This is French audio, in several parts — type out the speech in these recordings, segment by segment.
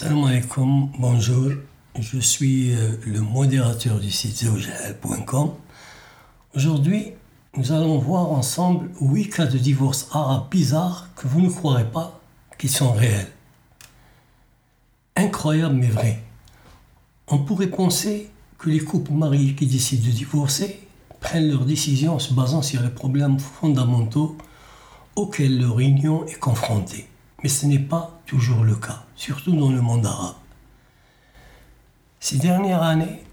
Salam alaikum, bonjour. Je suis euh, le modérateur du site zawjahal.com. Aujourd'hui, nous allons voir ensemble huit cas de divorce arabes bizarres que vous ne croirez pas qu'ils sont réels. Incroyable mais vrai. On pourrait penser que les couples mariés qui décident de divorcer prennent leurs décisions en se basant sur les problèmes fondamentaux auxquels leur union est confrontée. Mais ce n'est pas toujours le cas, surtout dans le monde arabe. Ces dernières années,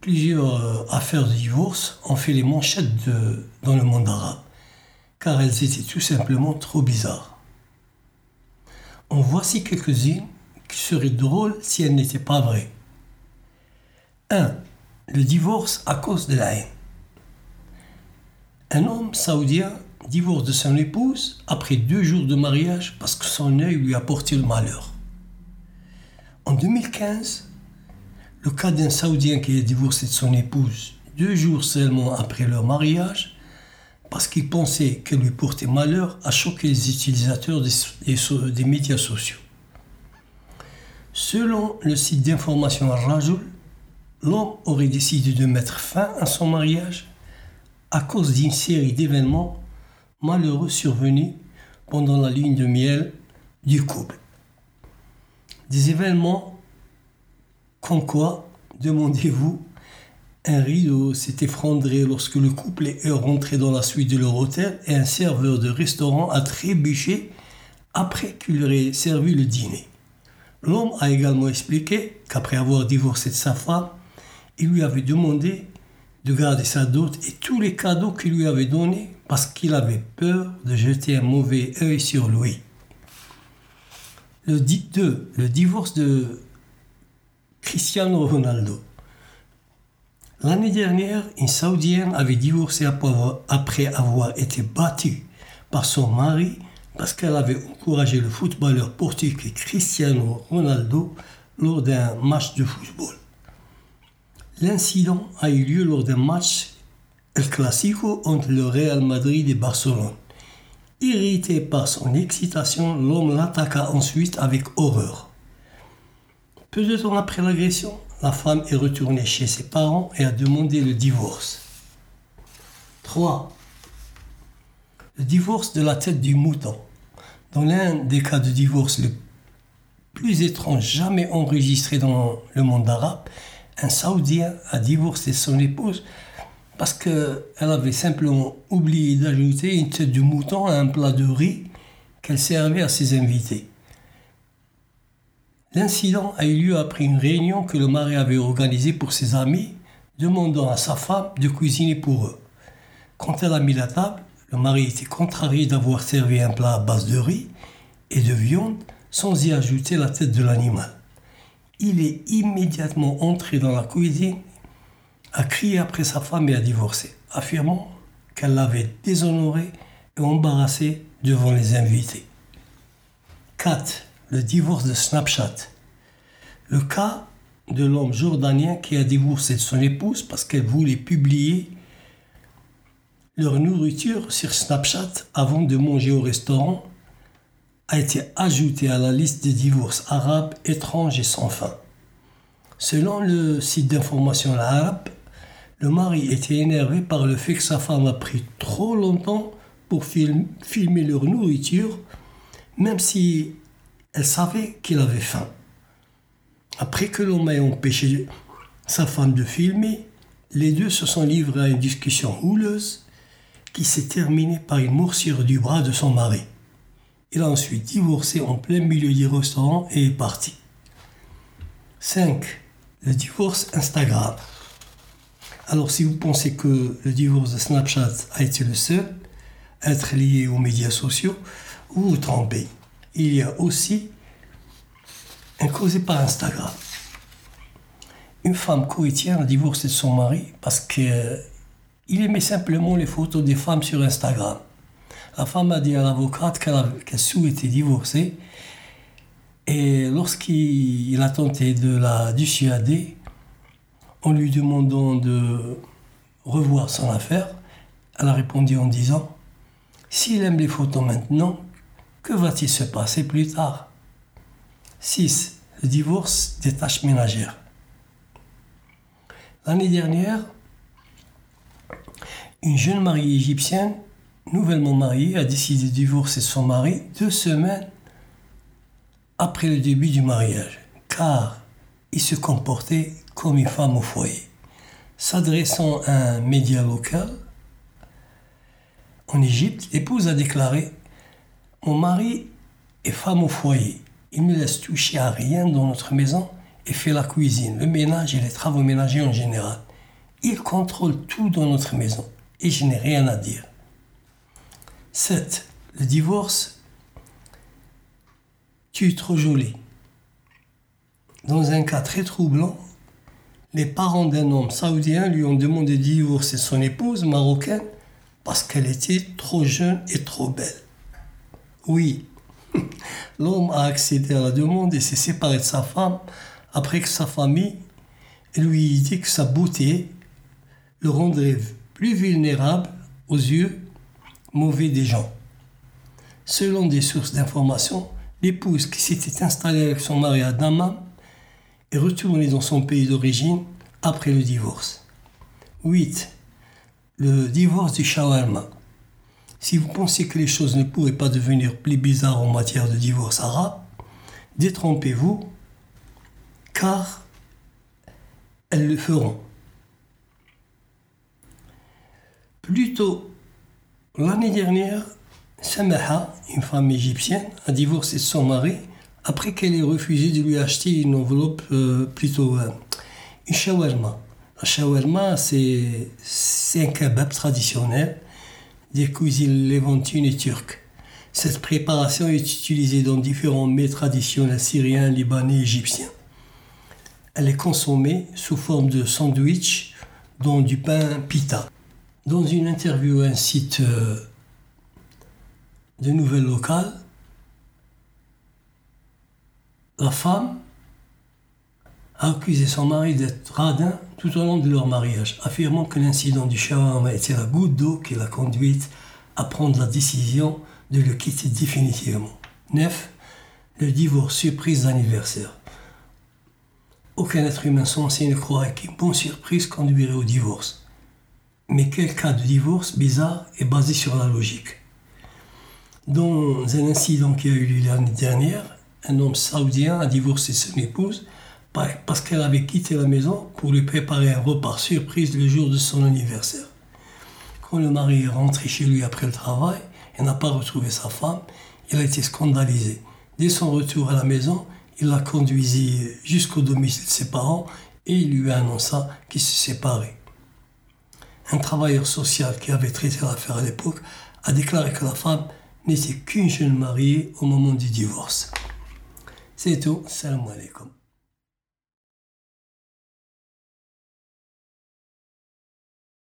plusieurs euh, affaires de divorce ont fait les manchettes dans le monde arabe, car elles étaient tout simplement trop bizarres. En voici quelques-unes qui seraient drôles si elles n'étaient pas vraies. 1. Le divorce à cause de la haine. Un homme saoudien divorce de son épouse après deux jours de mariage parce que son œil lui a porté le malheur. En 2015, le cas d'un Saoudien qui est divorcé de son épouse deux jours seulement après leur mariage parce qu'il pensait qu'elle lui portait malheur a choqué les utilisateurs des, médias sociaux. Selon le site d'information Rajul, l'homme aurait décidé de mettre fin à son mariage à cause d'une série d'événements malheureux survenus pendant la ligne de miel du couple. Des événements comme quoi, demandez-vous, un rideau s'est effondré lorsque le couple est rentré dans la suite de leur hôtel et un serveur de restaurant a trébuché après qu'il leur ait servi le dîner. L'homme a également expliqué qu'après avoir divorcé de sa femme, il lui avait demandé de garder sa dot et tous les cadeaux qu'il lui avait donnés parce qu'il avait peur de jeter un mauvais œil sur lui. Le 2. Le divorce de Cristiano Ronaldo. L'année dernière, une Saoudienne avait divorcé après avoir été battue par son mari parce qu'elle avait encouragé le footballeur portugais Cristiano Ronaldo lors d'un match de football. L'incident a eu lieu lors d'un match El entre le Real Madrid et Barcelone. Irrité par son excitation, l'homme l'attaqua ensuite avec horreur. Peu de temps après l'agression, la femme est retournée chez ses parents et a demandé le divorce. 3. Le divorce de la tête du mouton. Dans l'un des cas de divorce le plus étrange jamais enregistré dans le monde arabe, un Saoudien a divorcé son épouse parce qu'elle avait simplement oublié d'ajouter une tête de mouton à un plat de riz qu'elle servait à ses invités. L'incident a eu lieu après une réunion que le mari avait organisée pour ses amis, demandant à sa femme de cuisiner pour eux. Quand elle a mis la table, le mari était contrarié d'avoir servi un plat à base de riz et de viande sans y ajouter la tête de l'animal il est immédiatement entré dans la cuisine, a crié après sa femme et a divorcé, affirmant qu'elle l'avait déshonoré et embarrassé devant les invités. 4. Le divorce de Snapchat. Le cas de l'homme jordanien qui a divorcé de son épouse parce qu'elle voulait publier leur nourriture sur Snapchat avant de manger au restaurant a été ajouté à la liste des divorces arabes étranges et sans fin. Selon le site d'information arabe, le mari était énervé par le fait que sa femme a pris trop longtemps pour filmer leur nourriture, même si elle savait qu'il avait faim. Après que l'homme ait empêché sa femme de filmer, les deux se sont livrés à une discussion houleuse qui s'est terminée par une morsure du bras de son mari. Il a ensuite divorcé en plein milieu du restaurant et est parti. 5. Le divorce Instagram. Alors si vous pensez que le divorce de Snapchat a été le seul être lié aux médias sociaux, vous vous trompez. Il y a aussi un causé par Instagram. Une femme coétienne a divorcé de son mari parce qu'il aimait simplement les photos des femmes sur Instagram. La femme a dit à l'avocate qu'elle souhaitait divorcer. Et lorsqu'il a tenté de la dissuader, en lui demandant de revoir son affaire, elle a répondu en disant S'il aime les photos maintenant, que va-t-il se passer plus tard? 6. le divorce des tâches ménagères. L'année dernière, une jeune mariée égyptienne, nouvellement mariée, a décidé de divorcer son mari deux semaines après le début du mariage, car il se comportait comme une femme au foyer. S'adressant à un média local en Égypte, l'épouse a déclaré Mon mari est femme au foyer. Il ne laisse toucher à rien dans notre maison et fait la cuisine, le ménage et les travaux ménagers en général. Il contrôle tout dans notre maison et je n'ai rien à dire. 7. Le divorce. Tu es trop jolie. Dans un cas très troublant, les parents d'un homme saoudien lui ont demandé de divorcer son épouse marocaine parce qu'elle était trop jeune et trop belle. Oui, l'homme a accédé à la demande et s'est séparé de sa femme après que sa famille lui dit que sa beauté le rendrait plus vulnérable aux yeux mauvais des gens. Selon des sources d'information, l'épouse qui s'était installée avec son mari à Dammam est retournée dans son pays d'origine après le divorce. 8. Le divorce du shawarma. Si vous pensez que les choses ne pourraient pas devenir plus bizarres en matière de divorce arabe, détrompez-vous, car elles le feront. Plutôt, l'année dernière, Samaha, une femme égyptienne, a divorcé son mari après qu'elle ait refusé de lui acheter une enveloppe euh, plutôt euh, une shawarma. La shawarma, c'est un kebab traditionnel des cuisines levantines et turques. Cette préparation est utilisée dans différents mets traditionnels syriens, libanais, égyptiens. Elle est consommée sous forme de sandwich, dont du pain pita. Dans une interview à un site euh, de nouvelles locales, la femme a accusé son mari d'être radin tout au long de leur mariage, affirmant que l'incident du shawarma été la goutte d'eau qui l'a conduite à prendre la décision de le quitter définitivement. 9. Le divorce surprise d'anniversaire. Aucun être humain sensé ne croirait qu'une bonne surprise conduirait au divorce. Mais quel cas de divorce bizarre est basé sur la logique? Dans un incident qui a eu lieu l'année dernière, un homme saoudien a divorcé son épouse parce qu'elle avait quitté la maison pour lui préparer un repas surprise le jour de son anniversaire. Quand le mari est rentré chez lui après le travail et n'a pas retrouvé sa femme, il a été scandalisé. Dès son retour à la maison, il la conduisit jusqu'au domicile de ses parents et il lui annonça qu'il se séparait. Un travailleur social qui avait traité l'affaire à l'époque a déclaré que la femme n'était qu'une jeune mariée au moment du divorce. C'est tout. Salam alaikum.